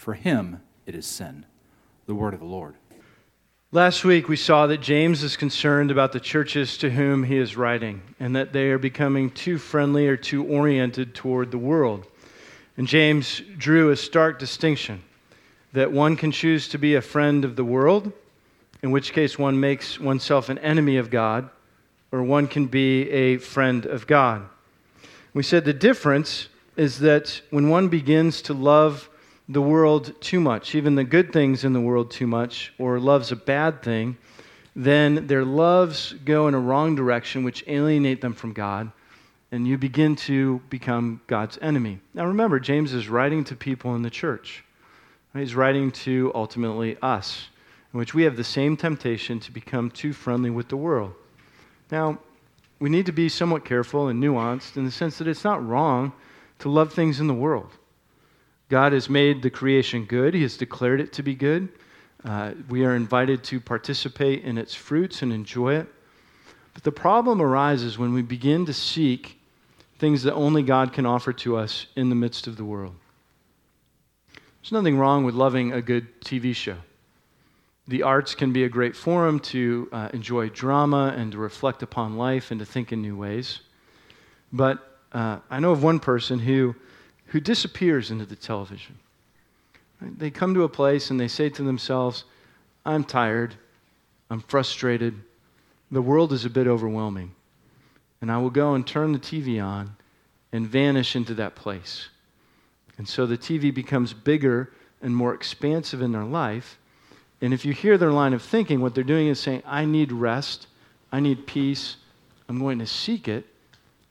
for him it is sin. The word of the Lord. Last week, we saw that James is concerned about the churches to whom he is writing and that they are becoming too friendly or too oriented toward the world. And James drew a stark distinction that one can choose to be a friend of the world, in which case one makes oneself an enemy of God, or one can be a friend of God. We said the difference is that when one begins to love the world too much, even the good things in the world too much, or loves a bad thing, then their loves go in a wrong direction, which alienate them from God, and you begin to become God's enemy. Now remember, James is writing to people in the church. He's writing to ultimately us, in which we have the same temptation to become too friendly with the world. Now, we need to be somewhat careful and nuanced in the sense that it's not wrong to love things in the world. God has made the creation good, He has declared it to be good. Uh, we are invited to participate in its fruits and enjoy it. But the problem arises when we begin to seek things that only God can offer to us in the midst of the world. There's nothing wrong with loving a good TV show. The arts can be a great forum to uh, enjoy drama and to reflect upon life and to think in new ways. But uh, I know of one person who who disappears into the television. They come to a place and they say to themselves, I'm tired, I'm frustrated, the world is a bit overwhelming. And I will go and turn the TV on and vanish into that place. And so the TV becomes bigger and more expansive in their life. And if you hear their line of thinking, what they're doing is saying, I need rest, I need peace, I'm going to seek it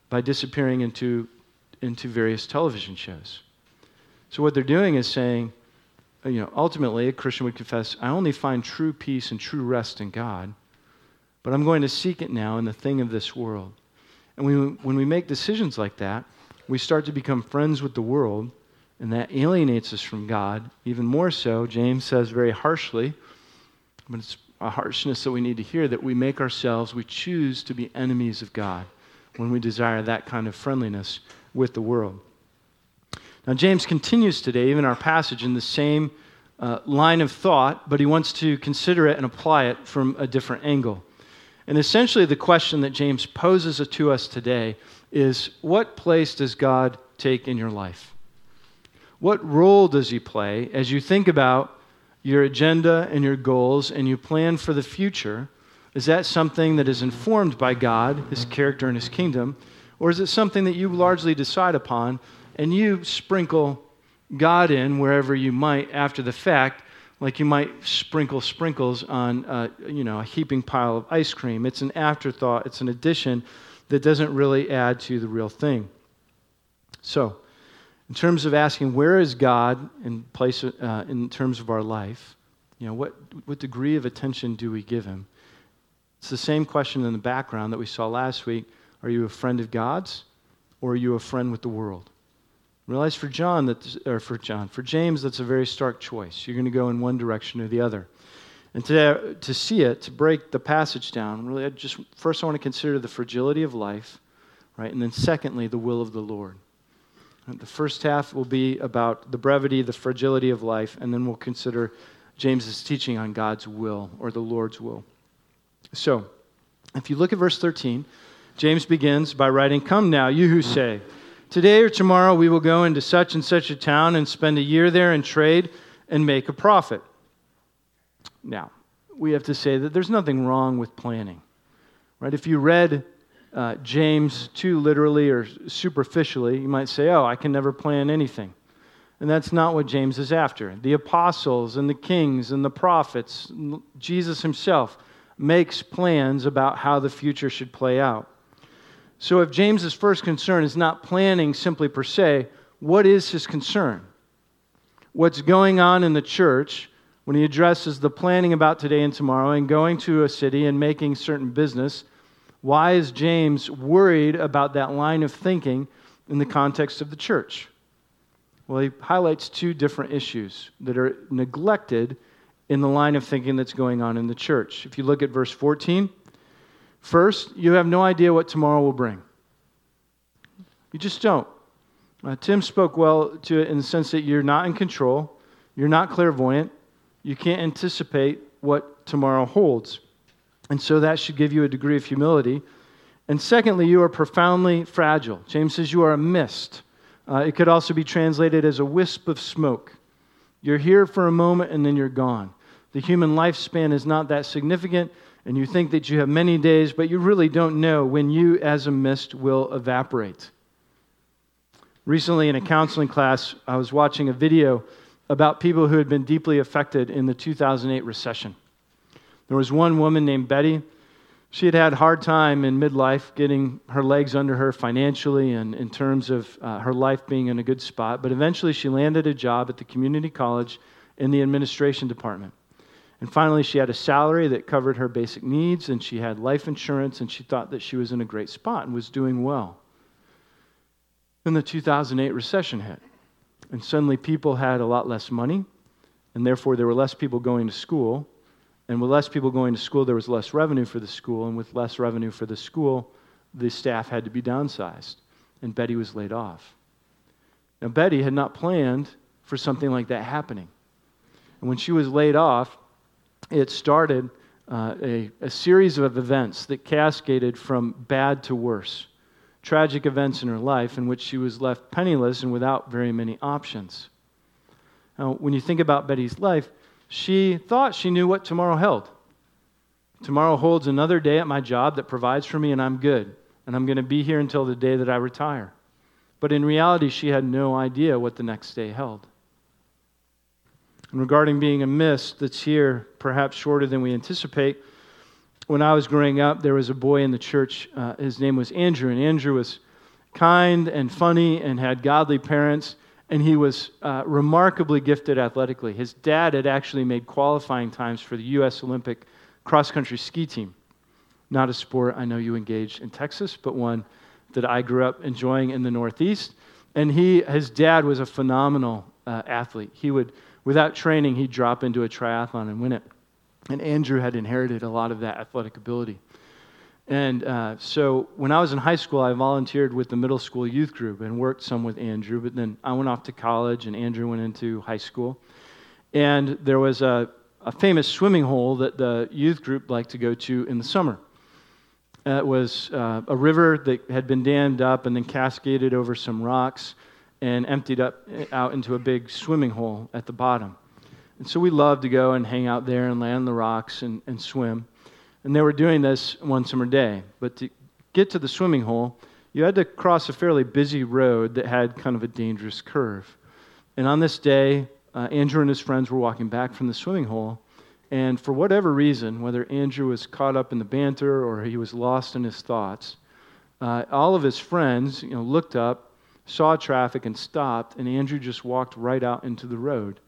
by disappearing into into various television shows. So what they're doing is saying, you know, ultimately a Christian would confess, I only find true peace and true rest in God, but I'm going to seek it now in the thing of this world. And we, when we make decisions like that, we start to become friends with the world, and that alienates us from God. Even more so, James says very harshly, but it's a harshness that we need to hear that we make ourselves, we choose to be enemies of God when we desire that kind of friendliness with the world. Now, James continues today, even our passage, in the same uh, line of thought, but he wants to consider it and apply it from a different angle. And essentially, the question that James poses to us today is what place does God take in your life? What role does he play as you think about your agenda and your goals and you plan for the future? Is that something that is informed by God, his character, and his kingdom? Or is it something that you largely decide upon and you sprinkle God in wherever you might after the fact, like you might sprinkle sprinkles on uh, you know, a heaping pile of ice cream? It's an afterthought, it's an addition that doesn't really add to the real thing. So, in terms of asking where is God in place uh, in terms of our life, you know, what, what degree of attention do we give him? It's the same question in the background that we saw last week. Are you a friend of God's or are you a friend with the world? Realize for John that or for John, for James that's a very stark choice. You're going to go in one direction or the other. And today to see it, to break the passage down, really I just first I want to consider the fragility of life, right? And then secondly, the will of the Lord. The first half will be about the brevity, the fragility of life, and then we'll consider James's teaching on God's will or the Lord's will. So, if you look at verse 13, James begins by writing, Come now, you who say, Today or tomorrow we will go into such and such a town and spend a year there and trade and make a profit. Now, we have to say that there's nothing wrong with planning. Right? If you read uh, James too literally or superficially, you might say, Oh, I can never plan anything. And that's not what James is after. The apostles and the kings and the prophets, Jesus himself, makes plans about how the future should play out. So, if James's first concern is not planning simply per se, what is his concern? what's going on in the church when he addresses the planning about today and tomorrow and going to a city and making certain business. Why is James worried about that line of thinking in the context of the church? Well, he highlights two different issues that are neglected in the line of thinking that's going on in the church. If you look at verse 14, first, you have no idea what tomorrow will bring. You just don't. Uh, Tim spoke well to it in the sense that you're not in control, you're not clairvoyant, you can't anticipate what tomorrow holds. And so that should give you a degree of humility. And secondly, you are profoundly fragile. James says you are a mist. Uh, it could also be translated as a wisp of smoke. You're here for a moment and then you're gone. The human lifespan is not that significant, and you think that you have many days, but you really don't know when you, as a mist, will evaporate. Recently, in a counseling class, I was watching a video about people who had been deeply affected in the 2008 recession. There was one woman named Betty. She had had a hard time in midlife getting her legs under her financially and in terms of uh, her life being in a good spot, but eventually she landed a job at the community college in the administration department. And finally, she had a salary that covered her basic needs, and she had life insurance, and she thought that she was in a great spot and was doing well. Then the 2008 recession hit, and suddenly people had a lot less money, and therefore there were less people going to school. And with less people going to school, there was less revenue for the school, and with less revenue for the school, the staff had to be downsized, and Betty was laid off. Now, Betty had not planned for something like that happening. And when she was laid off, it started uh, a, a series of events that cascaded from bad to worse. Tragic events in her life in which she was left penniless and without very many options. Now, when you think about Betty's life, she thought she knew what tomorrow held. Tomorrow holds another day at my job that provides for me, and I'm good. And I'm going to be here until the day that I retire. But in reality, she had no idea what the next day held. And regarding being a mist that's here, perhaps shorter than we anticipate, when I was growing up, there was a boy in the church. Uh, his name was Andrew, and Andrew was kind and funny and had godly parents, and he was uh, remarkably gifted athletically. His dad had actually made qualifying times for the U.S. Olympic cross country ski team. Not a sport I know you engage in Texas, but one that I grew up enjoying in the Northeast. And he, his dad was a phenomenal uh, athlete. He would without training, he'd drop into a triathlon and win it. And Andrew had inherited a lot of that athletic ability. And uh, so when I was in high school, I volunteered with the middle school youth group and worked some with Andrew. But then I went off to college, and Andrew went into high school. And there was a, a famous swimming hole that the youth group liked to go to in the summer. It was uh, a river that had been dammed up and then cascaded over some rocks and emptied up out into a big swimming hole at the bottom. And so we loved to go and hang out there and land the rocks and, and swim. And they were doing this one summer day. But to get to the swimming hole, you had to cross a fairly busy road that had kind of a dangerous curve. And on this day, uh, Andrew and his friends were walking back from the swimming hole. And for whatever reason, whether Andrew was caught up in the banter or he was lost in his thoughts, uh, all of his friends you know, looked up saw traffic and stopped, and Andrew just walked right out into the road.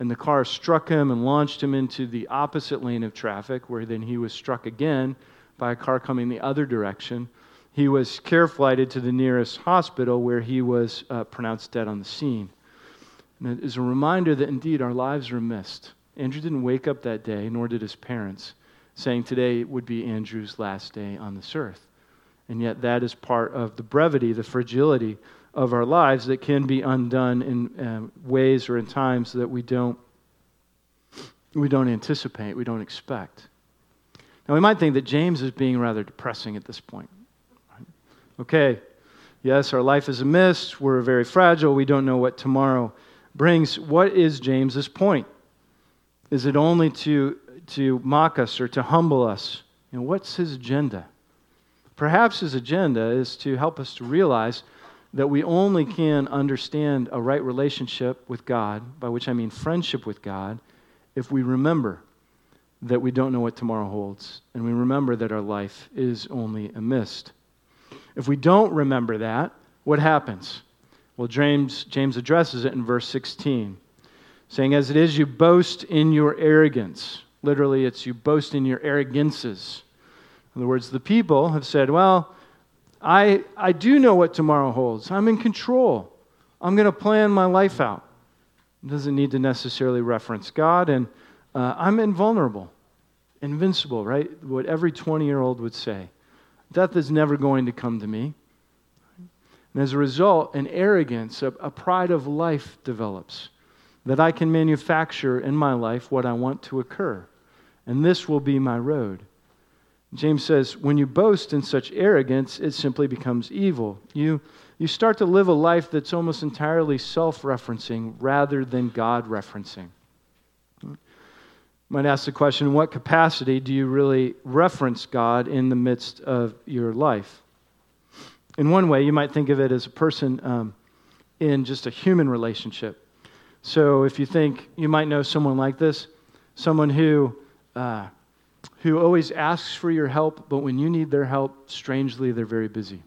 And the car struck him and launched him into the opposite lane of traffic, where then he was struck again by a car coming the other direction. He was care flighted to the nearest hospital, where he was uh, pronounced dead on the scene. And it is a reminder that indeed our lives are mist. Andrew didn't wake up that day, nor did his parents, saying today would be Andrew's last day on this earth. And yet, that is part of the brevity, the fragility of our lives that can be undone in um, ways or in times that we don't we don't anticipate, we don't expect. Now we might think that James is being rather depressing at this point. Okay, yes, our life is a mist, we're very fragile, we don't know what tomorrow brings. What is James's point? Is it only to to mock us or to humble us? You know, what's his agenda? Perhaps his agenda is to help us to realize that we only can understand a right relationship with God, by which I mean friendship with God, if we remember that we don't know what tomorrow holds, and we remember that our life is only a mist. If we don't remember that, what happens? Well, James, James addresses it in verse 16. saying, As it is, you boast in your arrogance. Literally, it's you boast in your arrogances. In other words, the people have said, Well, I, I do know what tomorrow holds. I'm in control. I'm going to plan my life out. It doesn't need to necessarily reference God, and uh, I'm invulnerable, invincible, right? What every 20 year old would say. Death is never going to come to me. And as a result, an arrogance, a, a pride of life develops that I can manufacture in my life what I want to occur. And this will be my road. James says, when you boast in such arrogance, it simply becomes evil. You, you start to live a life that's almost entirely self referencing rather than God referencing. Might ask the question what capacity do you really reference God in the midst of your life? In one way, you might think of it as a person um, in just a human relationship. So if you think you might know someone like this, someone who, uh, who always asks for your help, but when you need their help, strangely, they're very busy.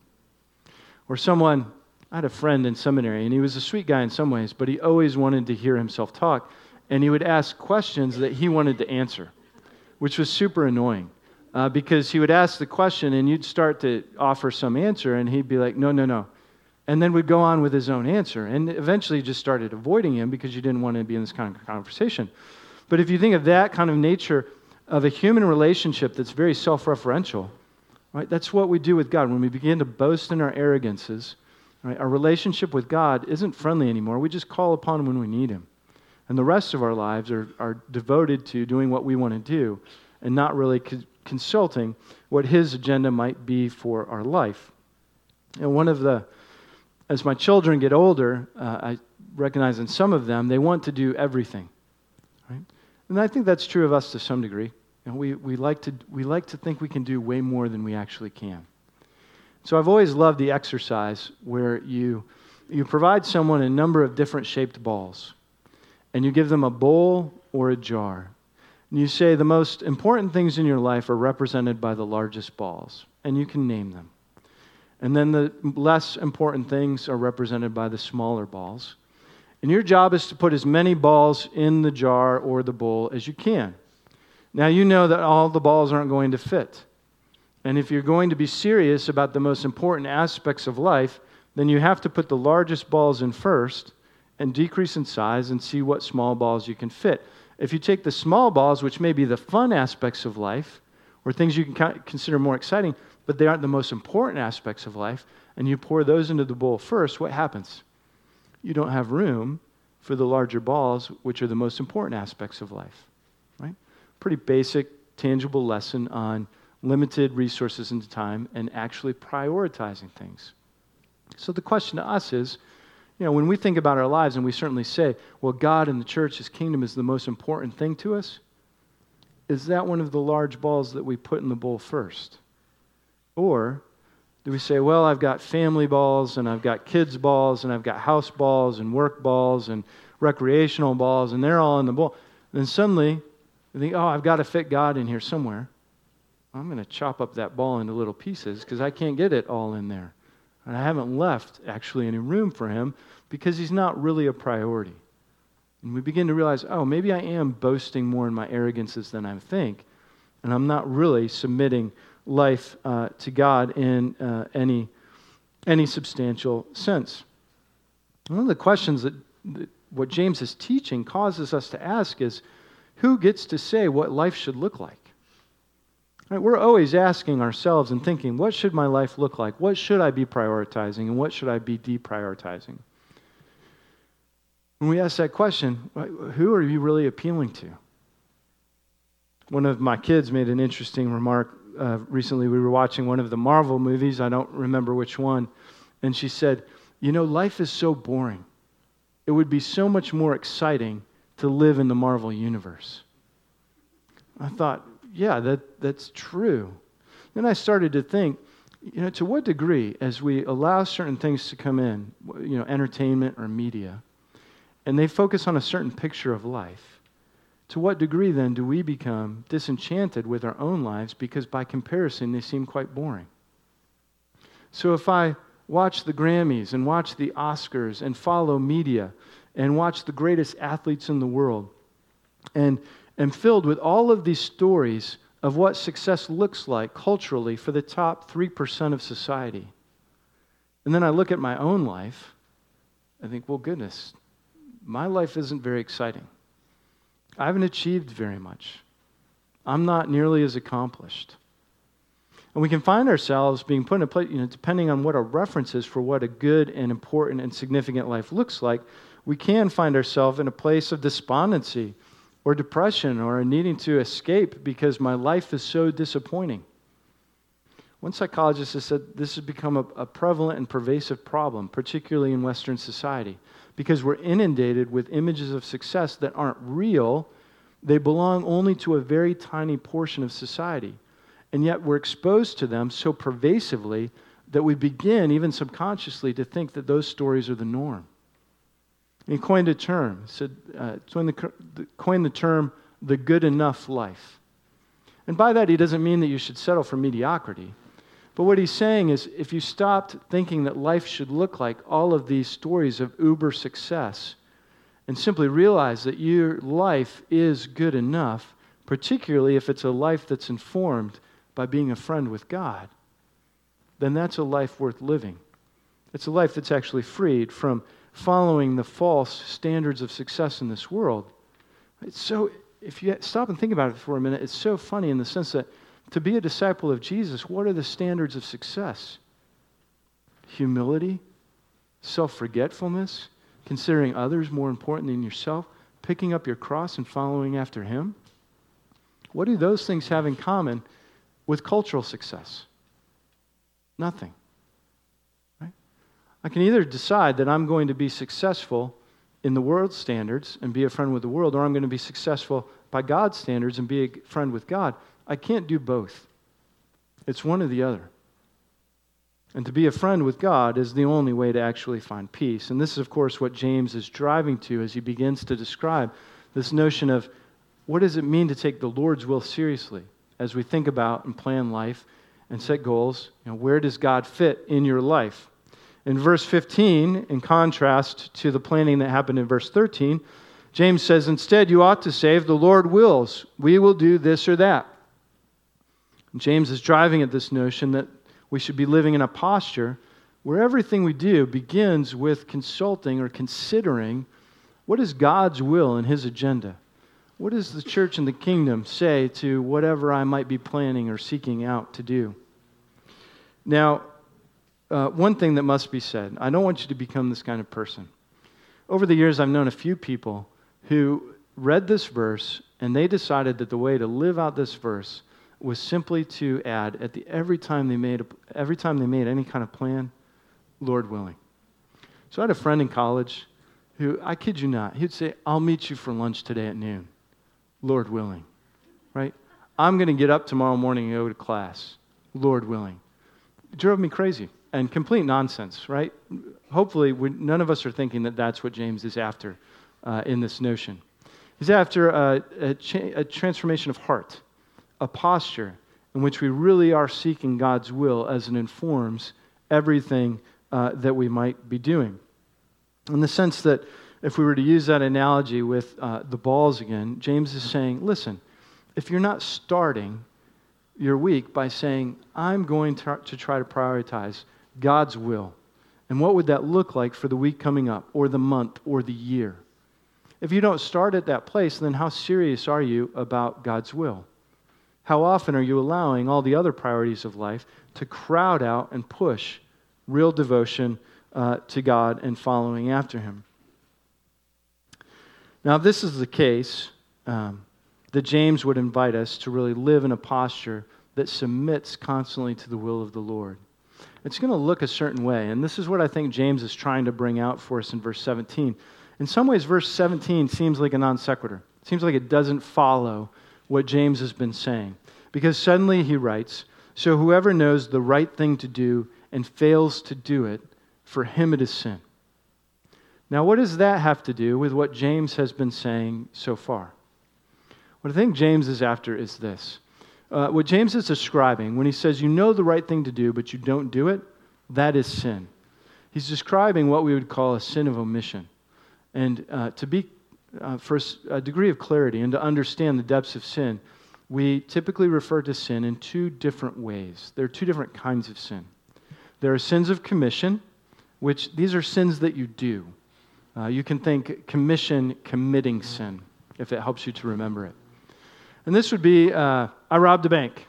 Or someone, I had a friend in seminary, and he was a sweet guy in some ways, but he always wanted to hear himself talk, and he would ask questions that he wanted to answer, which was super annoying uh, because he would ask the question and you'd start to offer some answer and he'd be like, no, no, no. And then would go on with his own answer. And eventually just started avoiding him because you didn't want to be in this kind of conversation. But if you think of that kind of nature of a human relationship that's very self referential, right, that's what we do with God. When we begin to boast in our arrogances, right, our relationship with God isn't friendly anymore. We just call upon him when we need him. And the rest of our lives are, are devoted to doing what we want to do and not really consulting what his agenda might be for our life. And one of the, as my children get older, uh, I recognize in some of them, they want to do everything. Right? And I think that's true of us to some degree. And we, we, like to, we like to think we can do way more than we actually can. So I've always loved the exercise where you, you provide someone a number of different shaped balls, and you give them a bowl or a jar. And you say the most important things in your life are represented by the largest balls, and you can name them. And then the less important things are represented by the smaller balls. And your job is to put as many balls in the jar or the bowl as you can. Now, you know that all the balls aren't going to fit. And if you're going to be serious about the most important aspects of life, then you have to put the largest balls in first and decrease in size and see what small balls you can fit. If you take the small balls, which may be the fun aspects of life, or things you can consider more exciting, but they aren't the most important aspects of life, and you pour those into the bowl first, what happens? You don't have room for the larger balls, which are the most important aspects of life. Pretty basic, tangible lesson on limited resources and time and actually prioritizing things. So the question to us is you know, when we think about our lives and we certainly say, well, God and the church, his kingdom is the most important thing to us, is that one of the large balls that we put in the bowl first? Or do we say, well, I've got family balls and I've got kids' balls and I've got house balls and work balls and recreational balls and they're all in the bowl? Then suddenly we think, oh, I've got to fit God in here somewhere. I'm going to chop up that ball into little pieces because I can't get it all in there. And I haven't left actually any room for him because he's not really a priority. And we begin to realize, oh, maybe I am boasting more in my arrogances than I think, and I'm not really submitting life uh, to God in uh, any, any substantial sense. One of the questions that, that what James is teaching causes us to ask is who gets to say what life should look like? Right? We're always asking ourselves and thinking, what should my life look like? What should I be prioritizing? And what should I be deprioritizing? When we ask that question, who are you really appealing to? One of my kids made an interesting remark uh, recently. We were watching one of the Marvel movies, I don't remember which one, and she said, You know, life is so boring. It would be so much more exciting to live in the Marvel universe. I thought, yeah, that, that's true. Then I started to think, you know, to what degree, as we allow certain things to come in, you know, entertainment or media, and they focus on a certain picture of life, to what degree then do we become disenchanted with our own lives because by comparison they seem quite boring? So if I watch the Grammys and watch the Oscars and follow media and watch the greatest athletes in the world and am filled with all of these stories of what success looks like culturally for the top 3% of society. And then I look at my own life, I think, well, goodness, my life isn't very exciting. I haven't achieved very much. I'm not nearly as accomplished. And we can find ourselves being put in a place, you know, depending on what our reference is for what a good and important and significant life looks like, we can find ourselves in a place of despondency or depression or needing to escape because my life is so disappointing. One psychologist has said this has become a, a, prevalent and pervasive problem, particularly in Western society, because we're inundated with images of success that aren't real. They belong only to a very tiny portion of society. And yet we're exposed to them so pervasively that we begin, even subconsciously, to think that those stories are the norm. He coined a term, said, uh, coined, the, coined the term the good enough life. And by that, he doesn't mean that you should settle for mediocrity. But what he's saying is if you stopped thinking that life should look like all of these stories of uber success and simply realize that your life is good enough, particularly if it's a life that's informed by being a friend with God, then that's a life worth living. It's a life that's actually freed from following the false standards of success in this world. It's so, if you stop and think about it for a minute, it's so funny in the sense that to be a disciple of Jesus, what are the standards of success? Humility, self forgetfulness, considering others more important than yourself, picking up your cross and following after Him. What do those things have in common with cultural success? Nothing. I can either decide that I'm going to be successful in the world's standards and be a friend with the world, or I'm going to be successful by God's standards and be a friend with God. I can't do both. It's one or the other. And to be a friend with God is the only way to actually find peace. And this is, of course, what James is driving to as he begins to describe this notion of what does it mean to take the Lord's will seriously as we think about and plan life and set goals. You know, where does God fit in your life? In verse 15, in contrast to the planning that happened in verse 13, James says, Instead, you ought to say, if the Lord wills, we will do this or that. And James is driving at this notion that we should be living in a posture where everything we do begins with consulting or considering what is God's will and His agenda. What does the church and the kingdom say to whatever I might be planning or seeking out to do? Now, uh, one thing that must be said I don't want you to become this kind of person. Over the years, I've known a few people who read this verse and they decided that the way to live out this verse was simply to add at the every time they made every time they made any kind of plan, Lord willing. So I had a friend in college who I kid you not, he'd say, "I'll meet you for lunch today at noon, Lord willing." Right? I'm going to get up tomorrow morning and go to class, Lord willing. It drove me crazy and complete nonsense, right? Hopefully, none of us are thinking that that's what James is after uh, in this notion. He's after a, a, cha- a transformation of heart, a posture in which we really are seeking God's will as it informs everything uh, that we might be doing. In the sense that if we were to use that analogy with uh, the balls again, James is saying, listen, if you're not starting your week by saying, I'm going to, to try to prioritize God's will. And what would that look like for the week coming up, or the month, or the year? If you don't start at that place, then how serious are you about God's will? How often are you allowing all the other priorities of life to crowd out and push real devotion uh, to God and following after Him? Now, if this is the case, um, that James would invite us to really live in a posture that submits constantly to the will of the Lord it's going to look a certain way. And this is what I think James is trying to bring out for us in verse 17. In some ways, verse 17 seems like a non sequitur. It seems like it doesn't follow what James has been saying. Because suddenly he writes, So whoever knows the right thing to do and fails to do it, for him it is sin. Now, what does that have to do with what James has been saying so far? What I think James is after is this uh, what James is describing when he says you know the right thing to do, but you don't do it, that is sin. He's describing what we would call a sin of omission. And uh, to be, uh, for a degree of clarity and to understand the depths of sin, we typically refer to sin in two different ways. There are two different kinds of sin. There are sins of commission, which these are sins that you do. Uh, you can think commission committing sin, if it helps you to remember it. And this would be uh, I robbed a bank.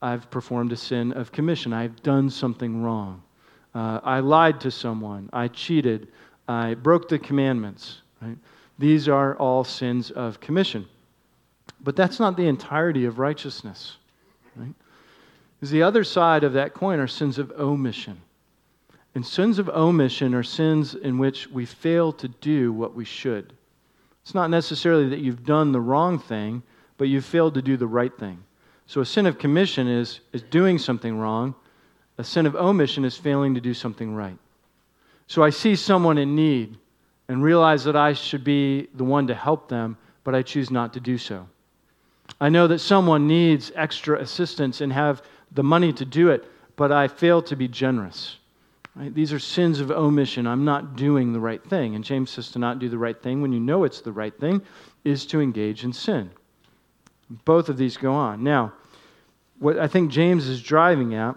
I've performed a sin of commission. I've done something wrong. Uh, I lied to someone. I cheated. I broke the commandments. Right? These are all sins of commission. But that's not the entirety of righteousness. Right? The other side of that coin are sins of omission. And sins of omission are sins in which we fail to do what we should. It's not necessarily that you've done the wrong thing, but you've failed to do the right thing. So a sin of commission is, is doing something wrong, a sin of omission is failing to do something right. So I see someone in need and realize that I should be the one to help them, but I choose not to do so. I know that someone needs extra assistance and have the money to do it, but I fail to be generous. Right? These are sins of omission. I'm not doing the right thing. And James says to not do the right thing when you know it's the right thing is to engage in sin. Both of these go on. Now, what I think James is driving at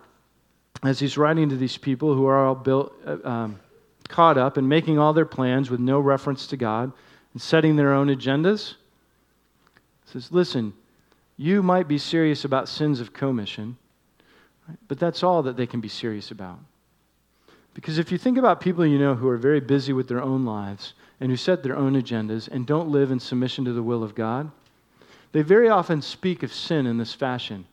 as he's writing to these people who are all built, uh, um, caught up and making all their plans with no reference to God and setting their own agendas, says, Listen, you might be serious about sins of commission, right? but that's all that they can be serious about. Because if you think about people you know who are very busy with their own lives and who set their own agendas and don't live in submission to the will of God, they very often speak of sin in this fashion.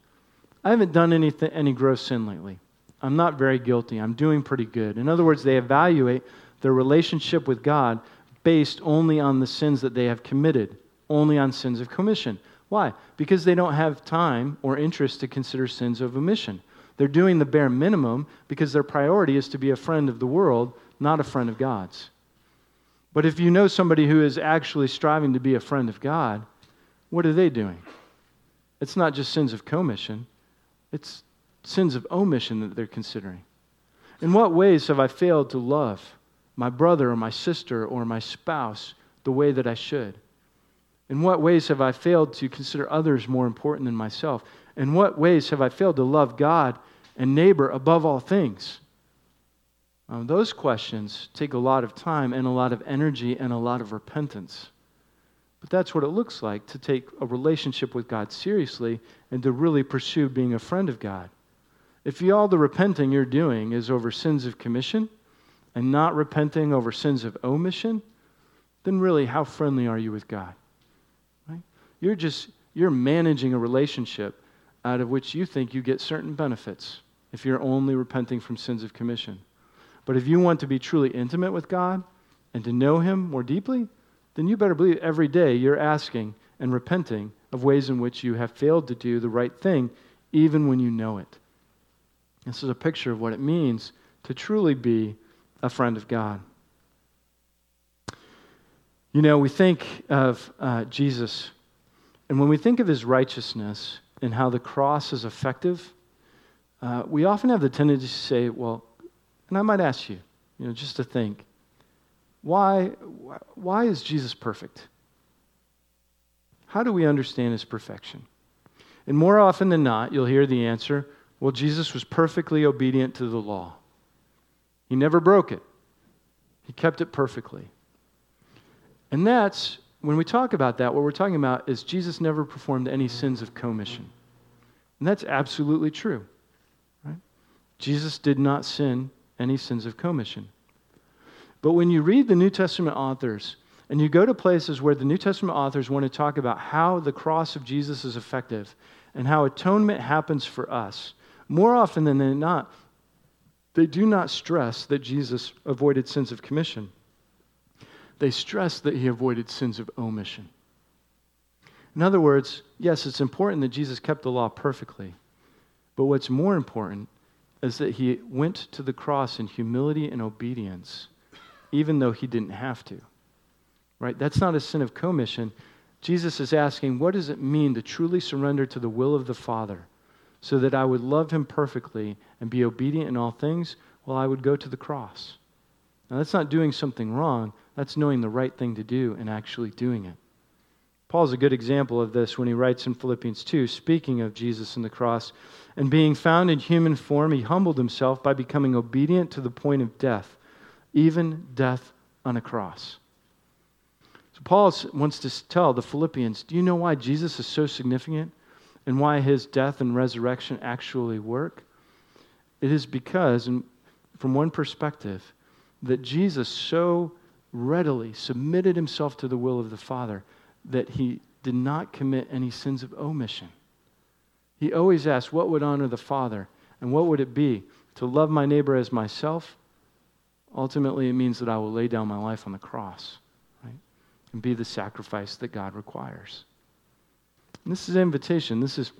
I haven't done anything, any gross sin lately. I'm not very guilty. I'm doing pretty good. In other words, they evaluate their relationship with God based only on the sins that they have committed, only on sins of commission. Why? Because they don't have time or interest to consider sins of omission. They're doing the bare minimum because their priority is to be a friend of the world, not a friend of God's. But if you know somebody who is actually striving to be a friend of God, what are they doing? It's not just sins of commission, it's sins of omission that they're considering. In what ways have I failed to love my brother or my sister or my spouse the way that I should? In what ways have I failed to consider others more important than myself? In what ways have I failed to love God and neighbor above all things? Um, those questions take a lot of time and a lot of energy and a lot of repentance. But that's what it looks like to take a relationship with God seriously and to really pursue being a friend of God. If you, all the repenting you're doing is over sins of commission and not repenting over sins of omission, then really, how friendly are you with God? Right? You're just you're managing a relationship out of which you think you get certain benefits if you're only repenting from sins of commission. But if you want to be truly intimate with God and to know Him more deeply, then you better believe every day you're asking and repenting of ways in which you have failed to do the right thing, even when you know it. This is a picture of what it means to truly be a friend of God. You know, we think of uh, Jesus, and when we think of his righteousness and how the cross is effective, uh, we often have the tendency to say, well, and I might ask you, you know, just to think, why, why is Jesus perfect? How do we understand his perfection? And more often than not, you'll hear the answer well, Jesus was perfectly obedient to the law. He never broke it, he kept it perfectly. And that's, when we talk about that, what we're talking about is Jesus never performed any sins of commission. And that's absolutely true. Right? Jesus did not sin any sins of commission. But when you read the New Testament authors, and you go to places where the New Testament authors want to talk about how the cross of Jesus is effective and how atonement happens for us, more often than not, they do not stress that Jesus avoided sins of commission. They stress that he avoided sins of omission. In other words, yes, it's important that Jesus kept the law perfectly, but what's more important is that he went to the cross in humility and obedience even though he didn't have to. Right? That's not a sin of commission. Jesus is asking, what does it mean to truly surrender to the will of the Father so that I would love him perfectly and be obedient in all things? Well, I would go to the cross. Now, that's not doing something wrong, that's knowing the right thing to do and actually doing it. Paul's a good example of this when he writes in Philippians 2, speaking of Jesus and the cross. And being found in human form, he humbled himself by becoming obedient to the point of death, even death on a cross. So Paul wants to tell the Philippians do you know why Jesus is so significant and why his death and resurrection actually work? It is because, from one perspective, that Jesus so readily submitted himself to the will of the Father that he did not commit any sins of omission. He always asked, What would honor the Father? And what would it be? To love my neighbor as myself? Ultimately, it means that I will lay down my life on the cross, right? And be the sacrifice that God requires. And this is an invitation. This is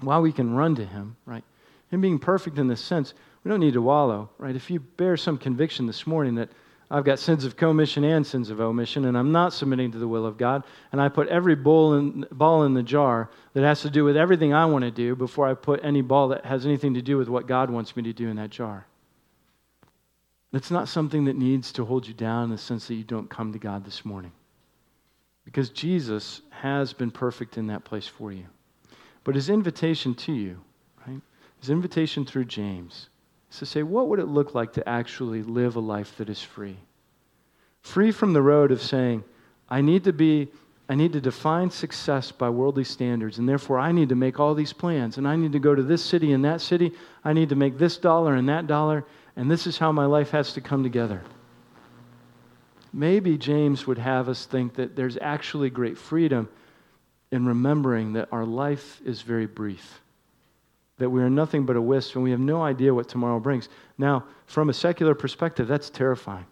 why we can run to Him, right? Him being perfect in this sense, we don't need to wallow, right? If you bear some conviction this morning that I've got sins of commission and sins of omission, and I'm not submitting to the will of God. And I put every ball in, ball in the jar that has to do with everything I want to do before I put any ball that has anything to do with what God wants me to do in that jar. It's not something that needs to hold you down in the sense that you don't come to God this morning. Because Jesus has been perfect in that place for you. But his invitation to you, right? His invitation through James to say, what would it look like to actually live a life that is free? Free from the road of saying, I need to be, I need to define success by worldly standards, and therefore I need to make all these plans, and I need to go to this city and that city, I need to make this dollar and that dollar, and this is how my life has to come together. Maybe James would have us think that there's actually great freedom in remembering that our life is very brief that we are nothing but a wisp and we have no idea what tomorrow brings. Now, from a secular perspective, that's terrifying.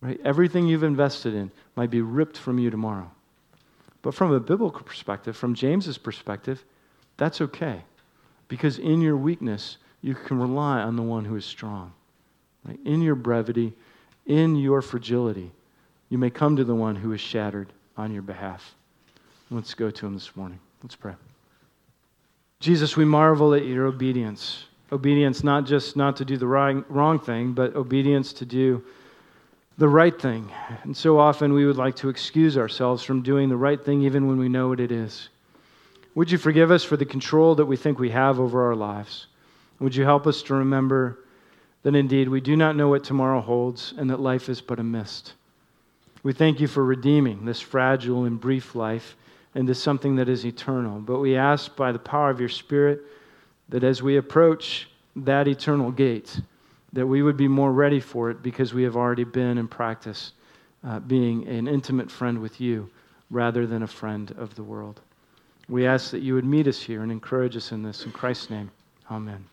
Right? Everything you've invested in might be ripped from you tomorrow. But from a biblical perspective, from James's perspective, that's okay. Because in your weakness, you can rely on the one who is strong. Right? In your brevity, in your fragility, you may come to the one who is shattered on your behalf. Let's go to him this morning. Let's pray. Jesus, we marvel at your obedience. Obedience not just not to do the wrong, thing, but obedience to do the right thing. And so often we would like to excuse ourselves from doing the right thing even when we know what it is. Would you forgive us for the control that we think we have over our lives? Would you help us to remember that indeed we do not know what tomorrow holds and that life is but a mist? We thank you for redeeming this fragile and brief life into something that is eternal. But we ask by the power of your Spirit that as we approach that eternal gate, that we would be more ready for it because we have already been in practice uh, being an intimate friend with you rather than a friend of the world. We ask that you would meet us here and encourage us in this. In Christ's name, amen.